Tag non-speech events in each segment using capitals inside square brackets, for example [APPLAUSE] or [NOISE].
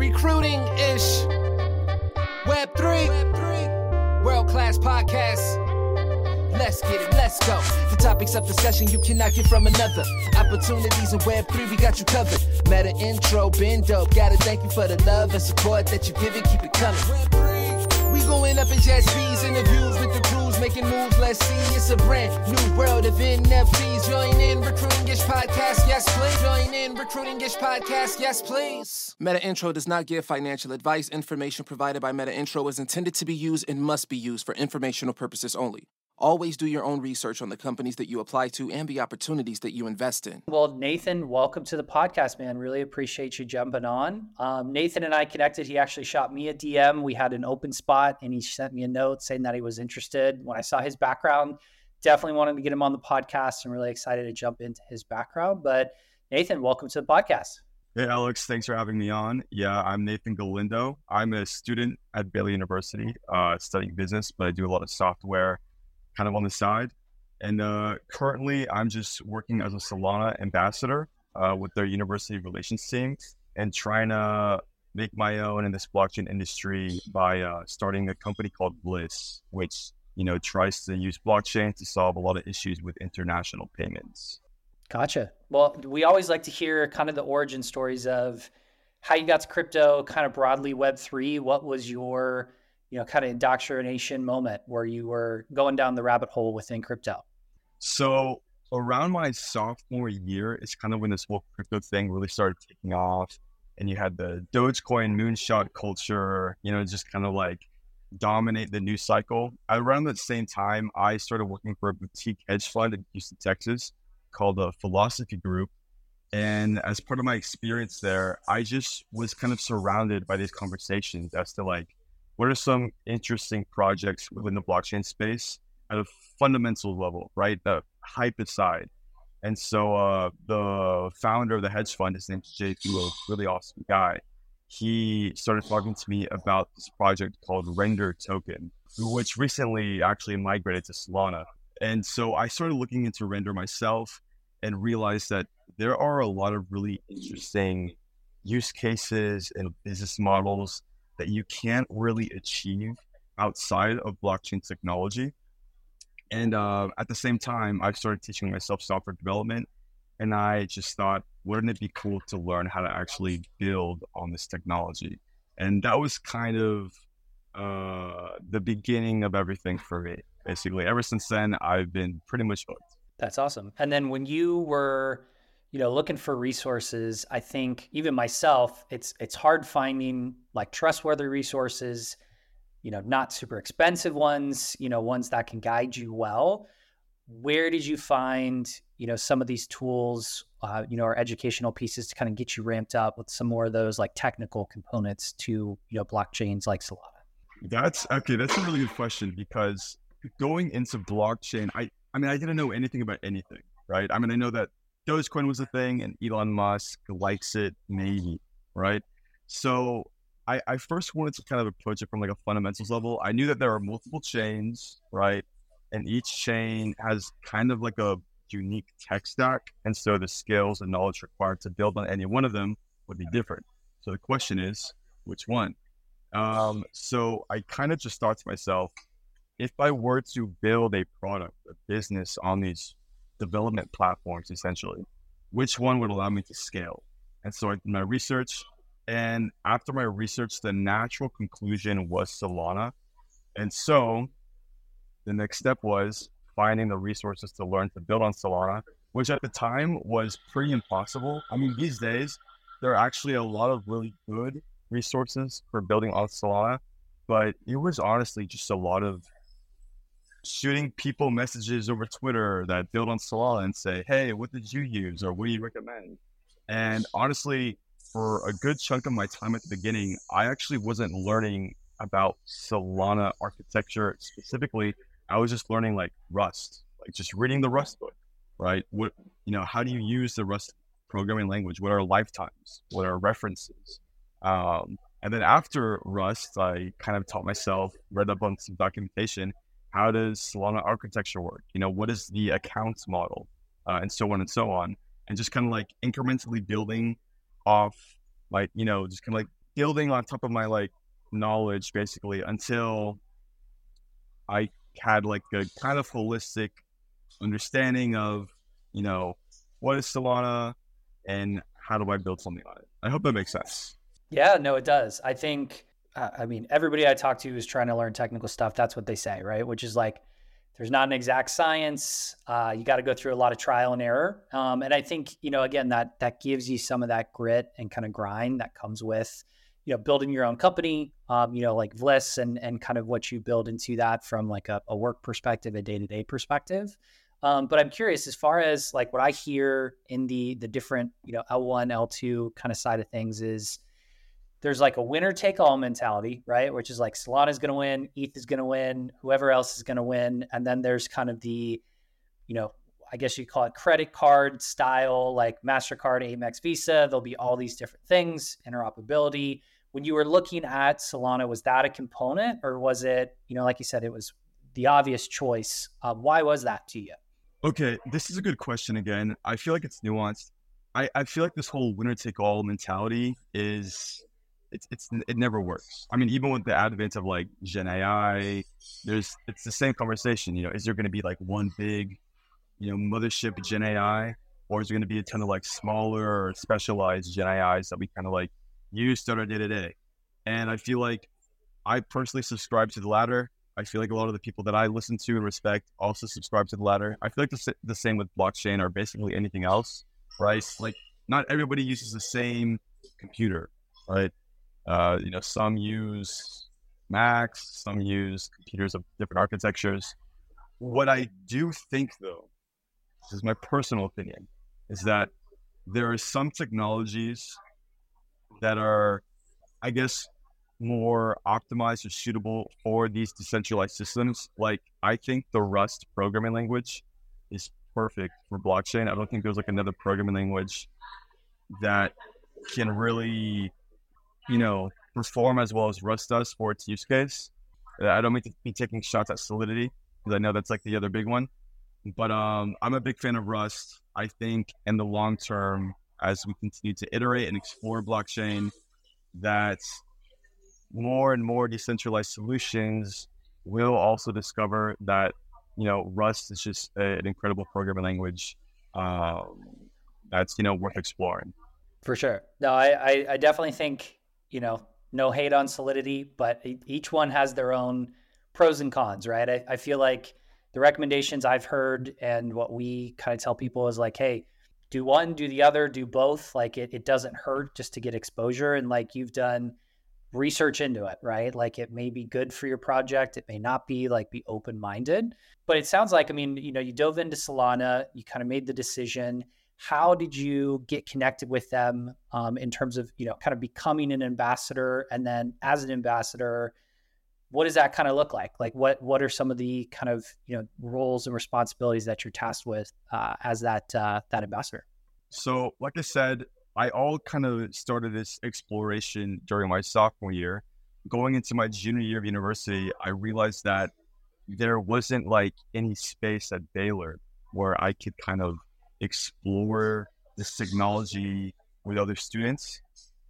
recruiting ish. Web3, world class podcast. Let's get it, let's go. The topics of discussion you cannot get from another. Opportunities in Web3, we got you covered. Metaintro, been dope. Gotta thank you for the love and support that you give it, keep it coming. We going up in jet skis, interviews with the making moves. Let's see, it's a brand new world of NFTs. Join in Recruiting Ish Podcast, yes please. Join in Recruiting Ish Podcast, yes please. Metaintro does not give financial advice. Information provided by Metaintro is intended to be used and must be used for informational purposes only. Always do your own research on the companies that you apply to and the opportunities that you invest in. Well, Nathan, welcome to the podcast, man. Really appreciate you jumping on. Um, Nathan and I connected. He actually shot me a DM. We had an open spot, and he sent me a note saying that he was interested. When I saw his background, definitely wanted to get him on the podcast. I'm really excited to jump into his background. But Nathan, welcome to the podcast. Hey, Alex, thanks for having me on. Yeah, I'm Nathan Galindo. I'm a student at Baylor University uh, studying business, but I do a lot of software kind of on the side. And uh, currently, I'm just working as a Solana ambassador uh, with their university relations team and trying to make my own in this blockchain industry by uh, starting a company called Vlyss, which you know tries to use blockchain to solve a lot of issues with international payments. Gotcha. Well, we always like to hear kind of the origin stories of how you got to crypto, kind of broadly Web three. What was your you know, kind of indoctrination moment where you were going down the rabbit hole within crypto? So around my sophomore year is kind of when this whole crypto thing really started taking off. And you had the Dogecoin moonshot culture, you know, just kind of like dominate the news cycle. Around that same time, I started working for a boutique hedge fund in Houston, Texas called the Philosophy Group. And as part of my experience there, I just was kind of surrounded by these conversations as to like, what are some interesting projects within the blockchain space at a fundamental level, right? The hype aside. And so uh, the founder of the hedge fund, his name's Jay Fulo, really awesome guy. He started talking to me about this project called Render Token, which recently actually migrated to Solana. And so I started looking into Render myself and realized that there are a lot of really interesting use cases and business models that you can't really achieve outside of blockchain technology. And uh, at the same time, I started teaching myself software development. And I just thought, wouldn't it be cool to learn how to actually build on this technology? And that was kind of uh, the beginning of everything for me. Basically, ever since then, I've been pretty much hooked. That's awesome. And then when you were you know looking for resources i think even myself it's it's hard finding like trustworthy resources you know not super expensive ones you know ones that can guide you well. Where did you find you know some of these tools uh, you know or educational pieces to kind of get you ramped up with some more of those like technical components to you know blockchains like solana? That's okay that's a really good question because going into blockchain i i mean i didn't know anything about anything right? I mean i know that Dogecoin was a thing and Elon Musk likes it, maybe, right? So I, I first wanted to kind of approach it from like a fundamentals level. I knew that there are multiple chains, right? And each chain has kind of like a unique tech stack. And so the skills and knowledge required to build on any one of them would be different. So the question is, which one? Um, so I kind of just thought to myself, if I were to build a product, a business on these development platforms essentially. Which one would allow me to scale? And so I did my research. And after my research, the natural conclusion was Solana. And so the next step was finding the resources to learn to build on Solana, which at the time was pretty impossible. I mean, these days, there are actually a lot of really good resources for building on Solana, but it was honestly just a lot of shooting people messages over Twitter that build on Solana and say, "Hey, what did you use or what do you recommend?" And honestly, for a good chunk of my time at the beginning, I actually wasn't learning about Solana architecture specifically. I was just learning like Rust, like just reading the Rust book, right? What you know, how do you use the Rust programming language? What are lifetimes? What are references? Um, and then after Rust, I kind of taught myself, read up on some documentation, how does Solana architecture work? You know, what is the accounts model, uh, and so on and so on, and just kind of like incrementally building off, like you know, just kind of like building on top of my like knowledge basically until I had like a kind of holistic understanding of, you know, what is Solana and how do I build something on it? I hope that makes sense. Yeah, no, it does. I think, I mean, everybody I talk to is trying to learn technical stuff. That's what they say, right? Which is like, there's not an exact science. Uh, you got to go through a lot of trial and error. Um, and I think, you know, again, that that gives you some of that grit and kind of grind that comes with, you know, building your own company, um, you know, like Vlyss and and kind of what you build into that from like a, a work perspective, a day to day perspective. Um, but I'm curious as far as like what I hear in the the different you know L1 L2 kind of side of things is there's like a winner take all mentality, right? Which is like Solana is going to win, ETH is going to win, whoever else is going to win, and then there's kind of the you know I guess you call it credit card style, like Mastercard, Amex, Visa. There'll be all these different things, interoperability. When you were looking at Solana, was that a component, or was it, you know, like you said, it was the obvious choice? Uh, why was that to you? Okay, this is a good question again. I feel like it's nuanced. I, I feel like this whole winner take all mentality is it's it's it never works. I mean, even with the advent of like Gen AI, there's it's the same conversation. You know, is there going to be like one big, you know, mothership Gen AI, or is there going to be a ton of like smaller or specialized Gen AIs that we kind of like use to our day to day? And I feel like I personally subscribe to the latter. I feel like a lot of the people that I listen to and respect also subscribe to the latter. I feel like the, the same with blockchain or basically anything else, right? Like not everybody uses the same computer, right? Uh, you know, some use Macs, some use computers of different architectures. What I do think, though, this is my personal opinion, is that there are some technologies that are, I guess, more optimized or suitable for these decentralized systems. Like I think the Rust programming language is perfect for blockchain. I don't think there's like another programming language that can really, you know, perform as well as Rust does for its use case. I don't mean to be taking shots at Solidity because I know that's like the other big one. But um, I'm a big fan of Rust. I think in the long term, as we continue to iterate and explore blockchain, that more and more decentralized solutions will also discover that you know Rust is just a, an incredible programming language um, that's you know worth exploring. For sure. No, I, I, I definitely think you know no hate on Solidity, but each one has their own pros and cons, right? I, I feel like the recommendations I've heard and what we kind of tell people is like, hey, do one, do the other, do both. Like it, it doesn't hurt just to get exposure. And like you've done research into it, right? Like it may be good for your project, it may not be, like be open minded. But it sounds like, I mean, you know, you dove into Solana, you kind of made the decision. How did you get connected with them um, in terms of, you know, kind of becoming an ambassador? And then as an ambassador, what does that kind of look like? Like what what are some of the kind of you know roles and responsibilities that you're tasked with uh, as that uh, that ambassador? So, like I said, I all kind of started this exploration during my sophomore year. Going into my junior year of university, I realized that there wasn't like any space at Baylor where I could kind of explore this technology with other students.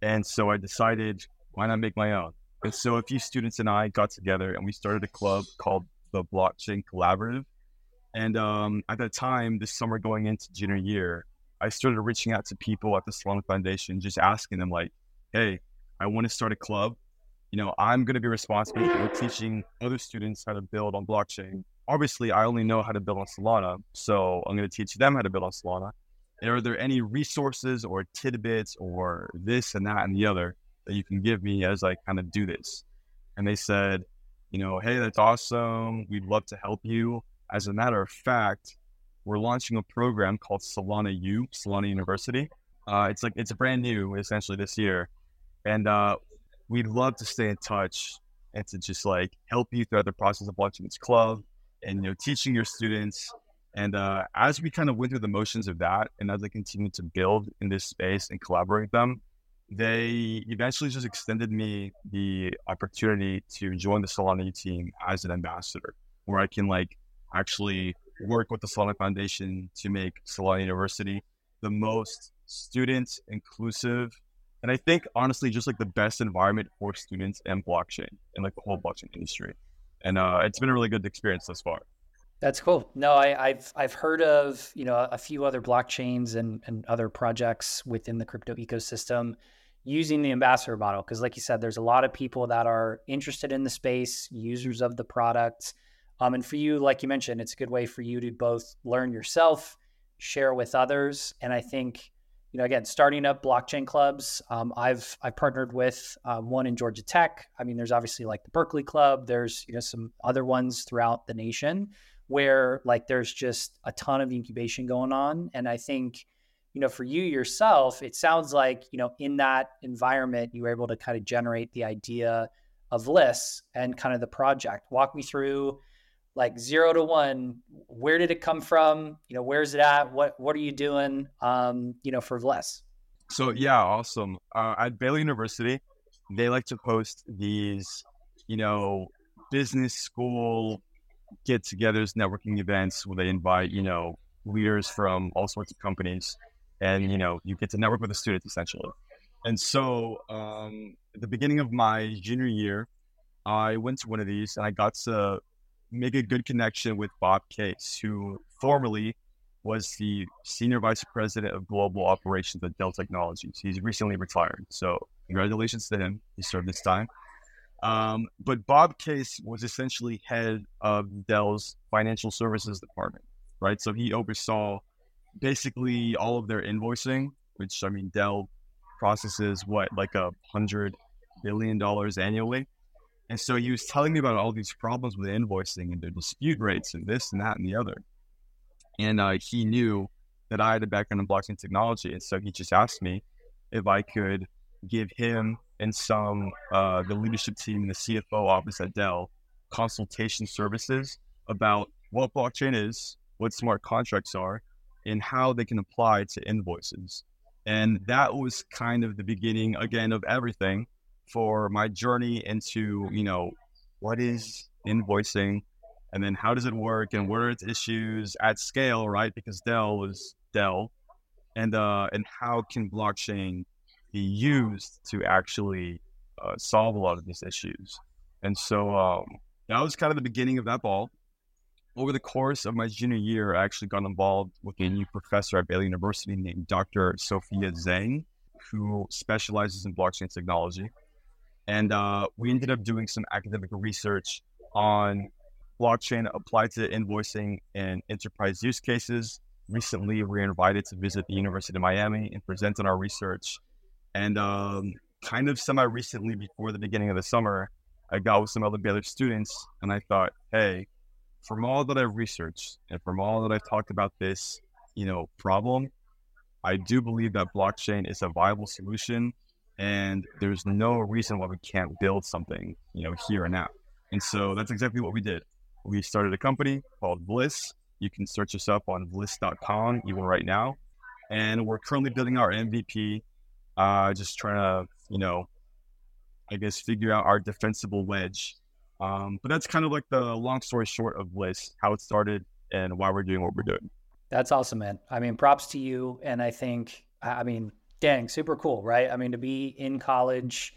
And so I decided, why not make my own? And so a few students and I got together and we started a club called the Blockchain Collaborative. And um, at that time, this summer going into junior year, I started reaching out to people at the Solana Foundation, just asking them like, "Hey, I want to start a club. You know, I'm going to be responsible for teaching other students how to build on blockchain. Obviously, I only know how to build on Solana, so I'm going to teach them how to build on Solana. Are there any resources or tidbits or this and that and the other that you can give me as I kind of do this?" And they said, "You know, hey, that's awesome. We'd love to help you. As a matter of fact." we're launching a program called Solana U, Solana University. Uh, it's like it's a brand new essentially this year, and uh, we'd love to stay in touch and to just like help you throughout the process of launching this club and you know teaching your students. And uh, as we kind of went through the motions of that, and as I continued to build in this space and collaborate with them, they eventually just extended me the opportunity to join the Solana team as an ambassador, where I can like actually work with the Solana Foundation to make Solana University the most student inclusive And I think honestly, just like the best environment for students and blockchain and like the whole blockchain industry. And uh, it's been a really good experience thus far. That's cool. No, I, have I've heard of you know a few other blockchains and and other projects within the crypto ecosystem using the ambassador model because, like you said, there's a lot of people that are interested in the space, users of the product, um, and for you, like you mentioned, it's a good way for you to both learn yourself, share with others, and I think you know, again, starting up blockchain clubs. Um, I've I've partnered with um, one in Georgia Tech. I mean, there's obviously like the Berkeley Club. There's you know some other ones throughout the nation where like there's just a ton of incubation going on, and I think you know for you yourself, it sounds like you know in that environment you were able to kind of generate the idea of Vlyss and kind of the project. Walk me through like zero to one where did it come from? You know where's it at? What what are you doing? Um you know for less. So yeah awesome. Uh, at baylor university they like to host these you know business school get-togethers networking events where they invite you know leaders from all sorts of companies and you know you get to network with the students essentially. And so um, at the beginning of my junior year i went to one of these and i got to make a good connection with Bob Case, who formerly was the senior vice president of global operations at Dell Technologies. He's recently retired, so congratulations to him. He served his time. Um, but Bob Case was essentially head of Dell's financial services department, right? So he oversaw basically all of their invoicing, which I mean, Dell processes what like a hundred billion dollars annually. And so he was telling me about all these problems with invoicing and their dispute rates and this and that and the other. And uh, he knew that I had a background in blockchain technology. And so he just asked me if I could give him and some, uh, the leadership team in the CFO office at Dell, consultation services about what blockchain is, what smart contracts are, and how they can apply to invoices. And that was kind of the beginning, again, of everything for my journey into, you know, what is invoicing and then how does it work and what are its issues at scale, right? Because Dell was Dell. And uh and how can blockchain be used to actually uh, solve a lot of these issues? And so um, that was kind of the beginning of that ball. Over the course of my junior year, I actually got involved with a new professor at Baylor University named Dr. Sophia Zhang, who specializes in blockchain technology. And uh, we ended up doing some academic research on blockchain applied to invoicing and enterprise use cases. Recently, we were invited to visit the University of Miami and present on our research. And um, kind of semi recently, before the beginning of the summer, I got with some other Baylor students and I thought, hey, from all that I've researched and from all that I've talked about this, you know, problem, I do believe that blockchain is a viable solution and there's no reason why we can't build something, you know, here and now. And so that's exactly what we did. We started a company called Vlyss. You can search us up on vlyss.com even right now. And we're currently building our MVP, uh, just trying to, you know, I guess figure out our defensible wedge. Um, but that's kind of like the long story short of Vlyss, how it started and why we're doing what we're doing. That's awesome, man. I mean, props to you. And I think, I mean, dang, super cool, right? I mean, to be in college,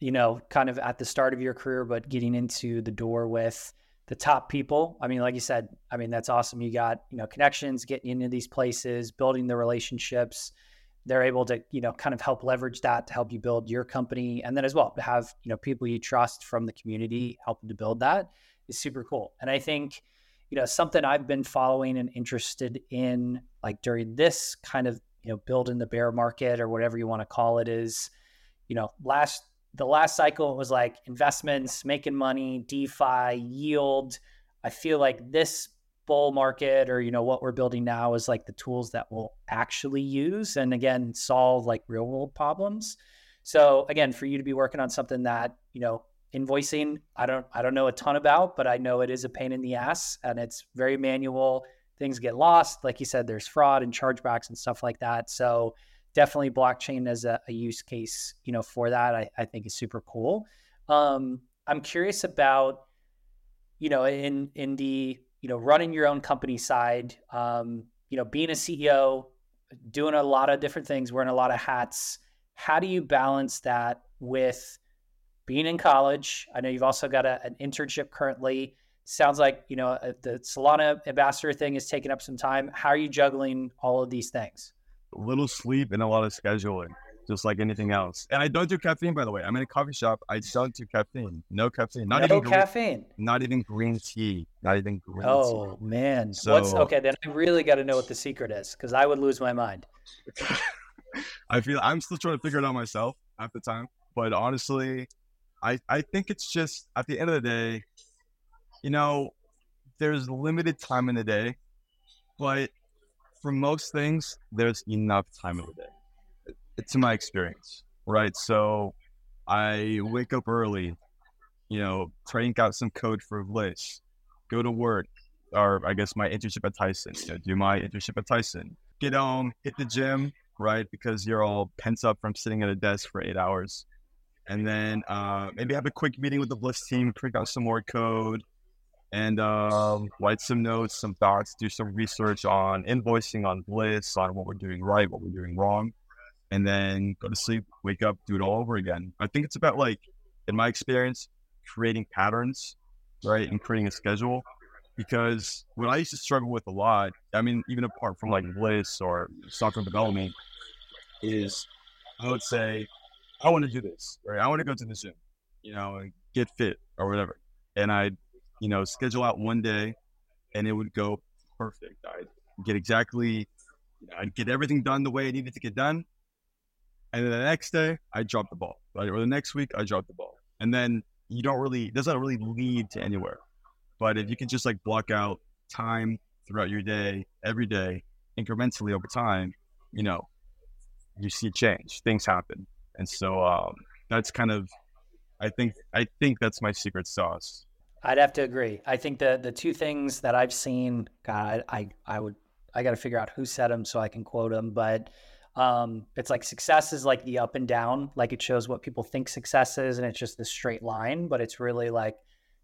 you know, kind of at the start of your career, but getting into the door with the top people. I mean, like you said, I mean, that's awesome. You got, you know, connections, getting into these places, building the relationships. They're able to, you know, kind of help leverage that to help you build your company. And then as well, to have, you know, people you trust from the community helping to build that is super cool. And I think, you know, something I've been following and interested in like during this kind of you know building the bear market or whatever you want to call it is you know last the last cycle was like investments making money defi yield. I feel like this bull market or you know what we're building now is like the tools that we'll actually use and again solve like real world problems. So again for you to be working on something that you know invoicing i don't i don't know a ton about but i know it is a pain in the ass and it's very manual things get lost. Like you said, there's fraud and chargebacks and stuff like that. So definitely blockchain as a, a use case, you know, for that, I, I think is super cool. Um, I'm curious about, you know, in in the you know running your own company side, um, you know, being a CEO, doing a lot of different things, wearing a lot of hats. how do you balance that with being in college? I know you've also got a, an internship currently. Sounds like you know uh, the Solana ambassador thing is taking up some time. How are you juggling all of these things? a Little sleep and a lot of scheduling just like anything else. And I don't do caffeine, by the way. I'm in a coffee shop. I don't do caffeine. No caffeine. Not no even caffeine. Green, not even green tea. Not even green oh, tea. man. So, What's okay? Then I really got to know what the secret is because I would lose my mind. [LAUGHS] I feel I'm still trying to figure it out myself at the time. But honestly, I I think it's just at the end of the day, you know, there's limited time in the day, but for most things, there's enough time in the day to my experience, right? So I wake up early, you know, crank out some code for Vlyss, go to work, or I guess my internship at Tyson, you know, do my internship at Tyson, get home, hit the gym, right? Because you're all pent up from sitting at a desk for eight hours. And then uh, maybe have a quick meeting with the Vlyss team, print out some more code, and um, write some notes, some thoughts, do some research on invoicing, on Vlyss, on what we're doing right, what we're doing wrong and then go to sleep, wake up, do it all over again. I think it's about like, in my experience, creating patterns, right, and creating a schedule. Because what I used to struggle with a lot, I mean, even apart from like Vlyss or software development, is I would say, I want to do this, right? I want to go to the gym, you know, and get fit or whatever. And I'd, you know, schedule out one day and it would go perfect. I'd get exactly, I'd get everything done the way it needed to get done and then the next day I drop the ball, right? Or the next week I drop the ball, and then you don't really doesn't really lead to anywhere. But if you can just like block out time throughout your day, every day, incrementally over time, you know, you see change, things happen, and so um, that's kind of, I think, I think that's my secret sauce. I'd have to agree. I think the the two things that I've seen, God, I I would I got to figure out who said them so I can quote them, but um, it's like success is like the up and down, like it shows what people think success is, and it's just this straight line. But it's really like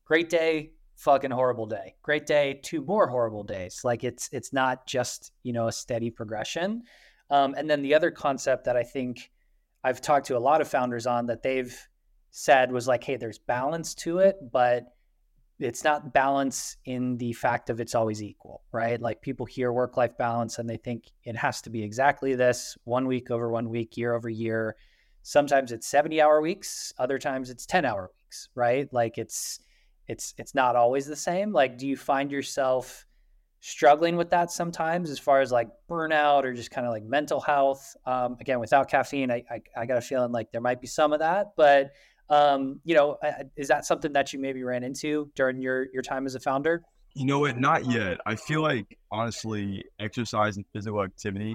great day, fucking horrible day, great day, two more horrible days. Like it's it's not just you know a steady progression. Um, and then the other concept that I think I've talked to a lot of founders on that they've said was like, hey, there's balance to it, but it's not balance in the fact of it's always equal, right? Like people hear work life balance and they think it has to be exactly this one week over one week, year over year. Sometimes it's 70 hour weeks, other times it's 10 hour weeks, right? Like it's it's it's not always the same. Like do you find yourself struggling with that sometimes as far as like burnout or just kind of like mental health? Um, again, without caffeine, I, I I got a feeling like there might be some of that, but um, you know, is that something that you maybe ran into during your your time as a founder? You know what? Not yet. I feel like honestly, exercise and physical activity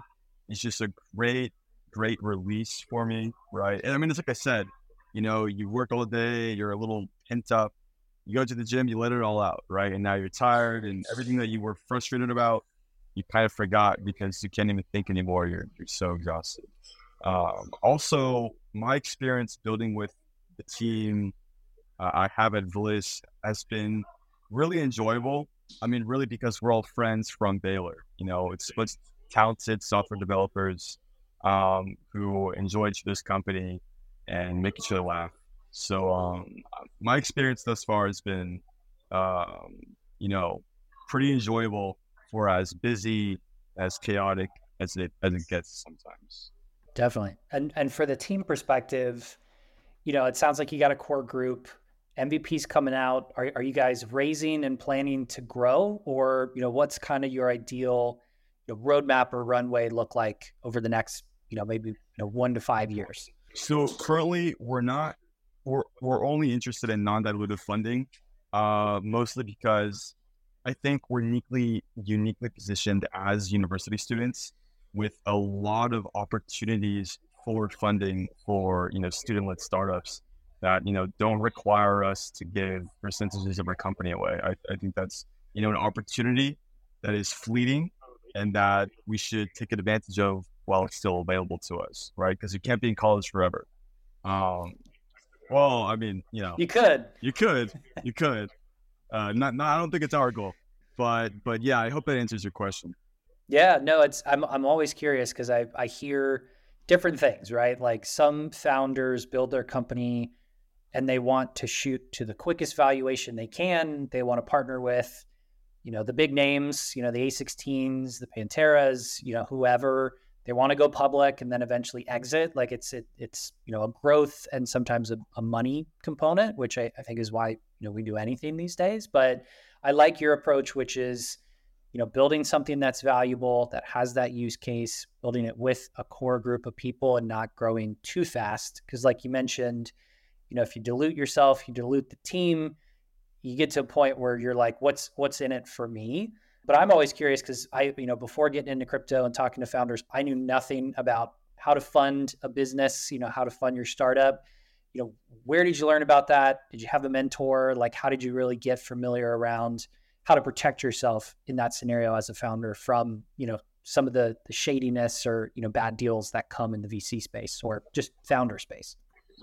is just a great, great release for me, right? And I mean, it's like I said, you know, you work all day, you're a little pent up. You go to the gym, you let it all out, right? And now you're tired, and everything that you were frustrated about, you kind of forgot because you can't even think anymore. You're you're so exhausted. Um, also, my experience building with the team uh, I have at Vlyss has been really enjoyable. I mean, really because we're all friends from Baylor. You know, it's it's talented software developers um, who enjoy this company and make each other laugh. So um, my experience thus far has been, um, you know, pretty enjoyable for as busy as chaotic as it as it gets sometimes. Definitely, and and for the team perspective, you know, it sounds like you got a core group. MVP's coming out. Are, are you guys raising and planning to grow, or you know, what's kind of your ideal you know, roadmap or runway look like over the next, you know, maybe you know, one to five years? So currently, we're not. We're we're only interested in non-dilutive funding, uh, mostly because I think we're uniquely uniquely positioned as university students with a lot of opportunities forward funding for you know student-led startups that you know don't require us to give percentages of our company away. I, I think that's you know an opportunity that is fleeting and that we should take advantage of while it's still available to us, right? Because you can't be in college forever. Um, well, I mean, you know, you could, you could, you could. Uh, not, not, I don't think it's our goal, but, but yeah, I hope that answers your question. Yeah, no, it's I'm I'm always curious because I I hear different things, right? Like some founders build their company and they want to shoot to the quickest valuation they can. They want to partner with, you know, the big names, you know, the A16s, the Panteras, you know, whoever. They want to go public and then eventually exit. Like it's it, it's you know a growth and sometimes a, a money component, which I, I think is why you know we do anything these days. But I like your approach, which is you know building something that's valuable that has that use case building it with a core group of people and not growing too fast. Because like you mentioned you know if you dilute yourself you dilute the team you get to a point where you're like what's what's in it for me? But i'm always curious because i you know before getting into crypto and talking to founders i knew nothing about how to fund a business you know how to fund your startup. You know where did you learn about that? Did you have a mentor? Like how did you really get familiar around how to protect yourself in that scenario as a founder from you know some of the the shadiness or you know bad deals that come in the VC space or just founder space?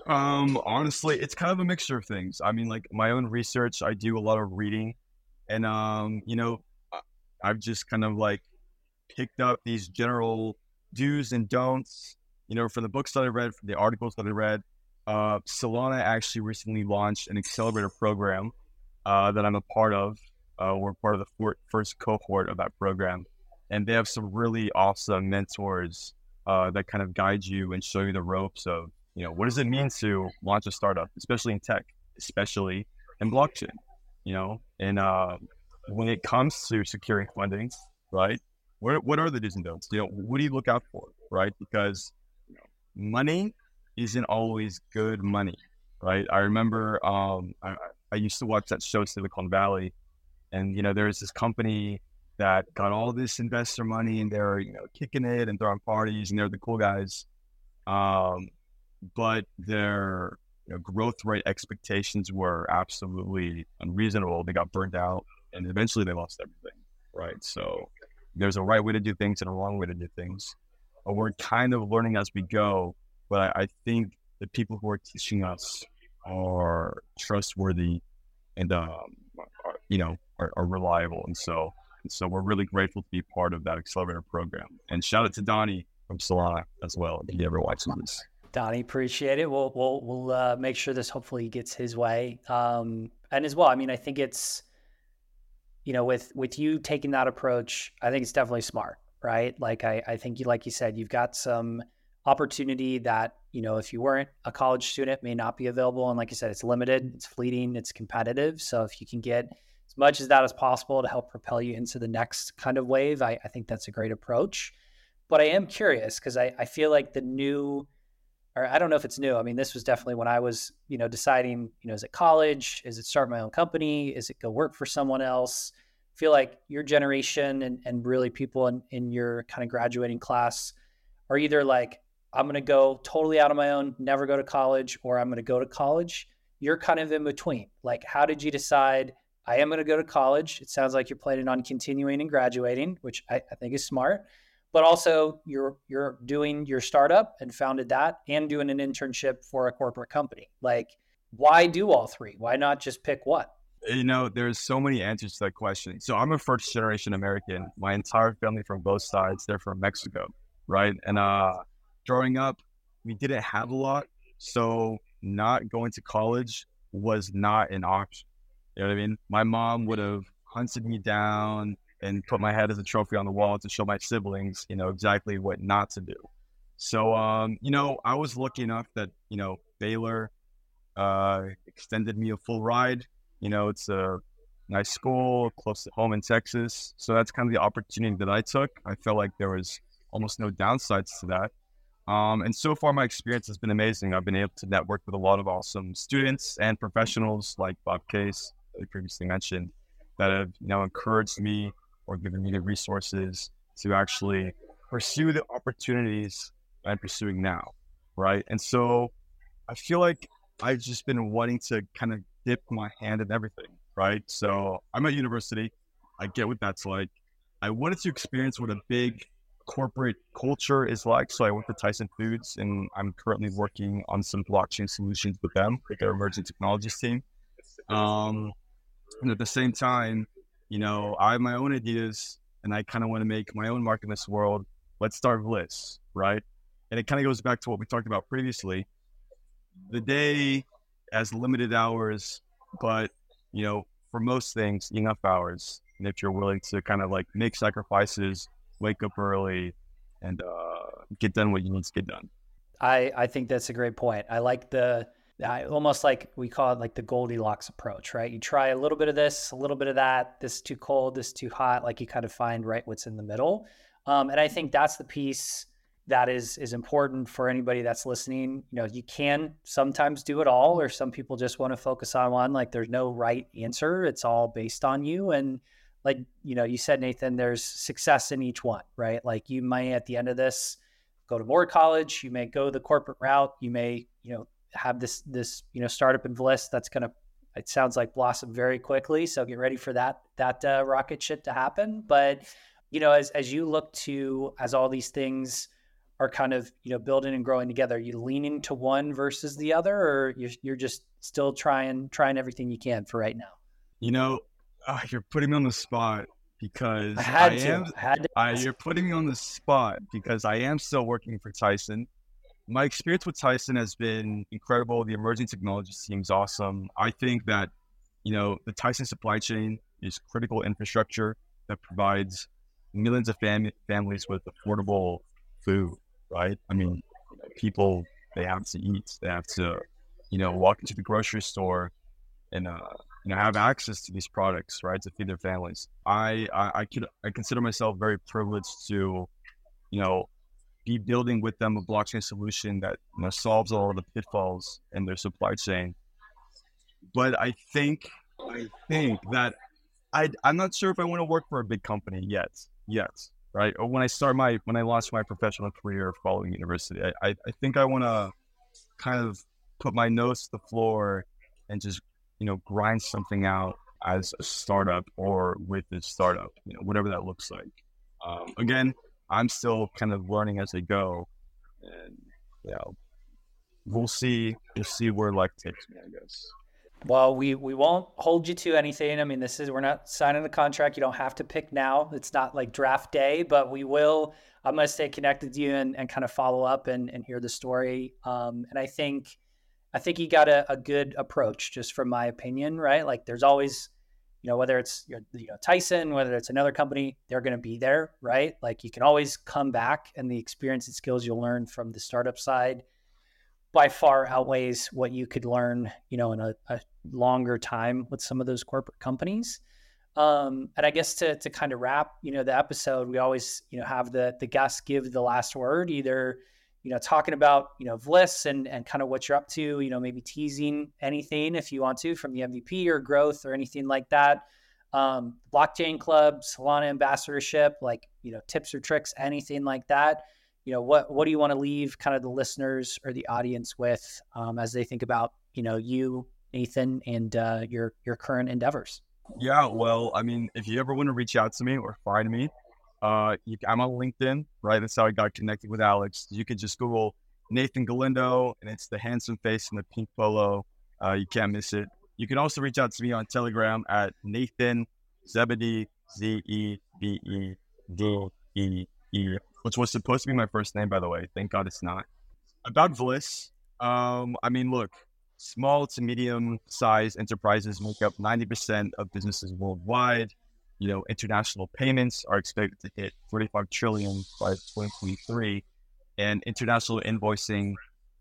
Um, honestly, it's kind of a mixture of things. I mean, like my own research, I do a lot of reading, and um, you know, I've just kind of like picked up these general do's and don'ts. You know, from the books that I read, from the articles that I read. Uh, Solana actually recently launched an accelerator program uh, that I'm a part of. Uh, we're part of the first cohort of that program and they have some really awesome mentors uh, that kind of guide you and show you the ropes of you know what does it mean to launch a startup, especially in tech, especially in blockchain. You know, and uh, when it comes to securing funding, right? What what are the do's and don'ts? You know, what do you look out for, right? Because money isn't always good money, right? I remember um, I, I used to watch that show Silicon Valley, and you know, there's this company that got all this investor money and they're you know kicking it and throwing parties and they're the cool guys. Um, but their you know, growth rate expectations were absolutely unreasonable. They got burned out and eventually they lost everything right? So there's a right way to do things and a wrong way to do things. We're kind of learning as we go. But I, I think the people who are teaching us are trustworthy and um, are, you know are, are reliable and so and so we're really grateful to be part of that accelerator program. And shout out to Donnie from Solana as well, if you ever watch this. Donnie, appreciate it. We'll we'll we'll uh, make sure this hopefully gets his way. Um, and as well, I mean, I think it's you know with with you taking that approach, I think it's definitely smart, right? Like I I think you like you said, you've got some opportunity that you know if you weren't a college student may not be available, and like you said, it's limited, it's fleeting, it's competitive. So if you can get as much as that as possible to help propel you into the next kind of wave. I, I think that's a great approach. But I am curious because I, I feel like the new, or I don't know if it's new. I mean, this was definitely when I was, you know, deciding, you know, is it college? Is it start my own company? Is it go work for someone else? I feel like your generation and, and really people in, in your kind of graduating class are either like, I'm going to go totally out on my own, never go to college, or I'm going to go to college. You're kind of in between. Like, how did you decide? I am going to go to college. It sounds like you're planning on continuing and graduating, which I, I, think is smart. But also, you're you're doing your startup and founded that, and doing an internship for a corporate company. Like, why do all three? Why not just pick one? You know, there's so many answers to that question. So I'm a first generation American. My entire family from both sides, they're from Mexico, right? And uh, growing up, we didn't have a lot, so not going to college was not an option you know what I mean? My mom would have hunted me down and put my head as a trophy on the wall to show my siblings, you know, exactly what not to do. So, um, you know, I was lucky enough that, you know, Baylor uh, extended me a full ride. You know, it's a nice school close to home in Texas. So that's kind of the opportunity that I took. I felt like there was almost no downsides to that. Um, and so far, my experience has been amazing. I've been able to network with a lot of awesome students and professionals like Bob Case, I previously mentioned, that have you encouraged me or given me the resources to actually pursue the opportunities I'm pursuing now, right? And so I feel like I've just been wanting to kind of dip my hand in everything, right? So I'm at university. I get what that's like. I wanted to experience what a big corporate culture is like. So I went to Tyson Foods and I'm currently working on some blockchain solutions with them, with their emerging technologies team. Um, and at the same time, you know, I have my own ideas and I kind of want to make my own mark in this world. Let's start Vlyss, right? and it kind of goes back to what we talked about previously. The day has limited hours, but you know, for most things, enough hours. And if you're willing to kind of like make sacrifices, wake up early, and uh, get done what you need to get done. I I think that's a great point. I like the I, almost like we call it like the Goldilocks approach, right? You try a little bit of this, a little bit of that. This is too cold, this is too hot. Like you kind of find right what's in the middle. Um, and I think that's the piece that is is important for anybody that's listening. You know, you can sometimes do it all, or some people just want to focus on one. Like there's no right answer; it's all based on you. And like you know, you said Nathan, there's success in each one, right? Like you may at the end of this go to more college, you may go the corporate route, you may you know have this this you know startup in Vlyss that's going to it sounds like blossom very quickly. So get ready for that that uh, rocket shit to happen. But you know, as as you look to as all these things are kind of you know building and growing together, you lean into one versus the other, or you're you're just still trying trying everything you can for right now. You know, uh, you're putting me on the spot because I had I to. am. I had to. I, you're putting me on the spot because I am still working for Tyson. My experience with Tyson has been incredible. The emerging technology seems awesome. I think that, you know, the Tyson supply chain is critical infrastructure that provides millions of fam- families with affordable food, right? I mean, people, they have to eat, they have to, you know, walk into the grocery store and, uh, you know, have access to these products, right, to feed their families. I, I, I could, I consider myself very privileged to, you know, be building with them a blockchain solution that you know, solves all of the pitfalls in their supply chain. But I think, I think that I, I'm not sure if I want to work for a big company yet, yet, right? Or when I start my, when I launch my professional career following university, I, I, I think I want to kind of put my nose to the floor and just you know, grind something out as a startup or with a startup, you know, whatever that looks like. Um, again, I'm still kind of learning as I go, and you know, we'll see. We'll see where life takes me. I guess. Well, we we won't hold you to anything. I mean, this is we're not signing the contract. You don't have to pick now. It's not like draft day, but we will. I'm going to stay connected to you and, and kind of follow up and, and hear the story. Um, and I think I think you got a, a good approach, just from my opinion, right? Like there's always, you know, whether it's you know, Tyson, whether it's another company, they're going to be there, right? Like you can always come back, and the experience and skills you'll learn from the startup side by far outweighs what you could learn, you know, in a, a longer time with some of those corporate companies. Um, and I guess to to kind of wrap, you know, the episode, we always, you know, have the the guests give the last word, either you know, talking about, you know, Vlyss and, and kind of what you're up to, you know, maybe teasing anything if you want to from the MVP or growth or anything like that. Um, blockchain club, Solana ambassadorship, like, you know, tips or tricks, anything like that. You know, what, what do you want to leave kind of the listeners or the audience with um, as they think about, you know, you, Nathan, and uh, your, your current endeavors? Yeah, well, I mean, if you ever want to reach out to me or find me, uh, you, I'm on LinkedIn, right? That's how I got connected with Alex. You could just Google Nathan Galindo, and it's the handsome face in the pink polo. Uh, you can't miss it. You can also reach out to me on Telegram at Nathan Zebedee, Z E B E D E E, which was supposed to be my first name, by the way. Thank God it's not. About Vlyss, um, I mean, look, small to medium sized enterprises make up 90% of businesses worldwide you know, international payments are expected to hit 45 trillion by 2023, and international invoicing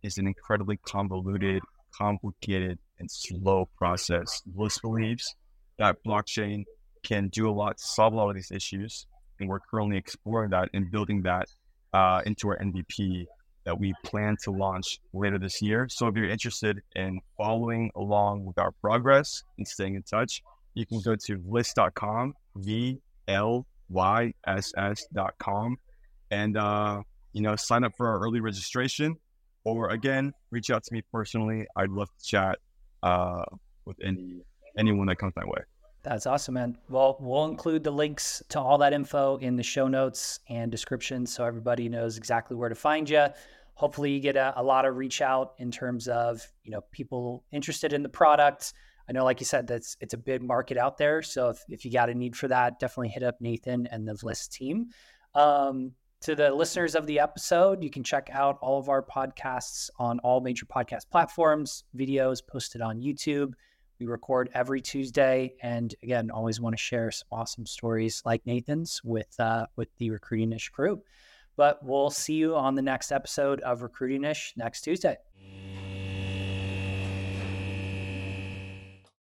is an incredibly convoluted, complicated, and slow process. Vlyss believes that blockchain can do a lot to solve a lot of these issues, and we're currently exploring that and building that uh, into our MVP that we plan to launch later this year. So if you're interested in following along with our progress and staying in touch, you can go to vlyss.com, V L Y S S.com, and, uh, you know, sign up for our early registration. Or again, reach out to me personally. I'd love to chat uh, with any anyone that comes my way. That's awesome, man. Well, we'll include the links to all that info in the show notes and description so everybody knows exactly where to find you. Hopefully, you get a, a lot of reach out in terms of you know people interested in the product, I know, like you said, that's it's a big market out there. So if, if you got a need for that, definitely hit up Nathan and the Vlyss team. Um, to the listeners of the episode, you can check out all of our podcasts on all major podcast platforms, videos posted on YouTube. We record every Tuesday, and again, always want to share some awesome stories like Nathan's with uh, with the Recruiting Ish crew. But we'll see you on the next episode of Recruiting Ish next Tuesday.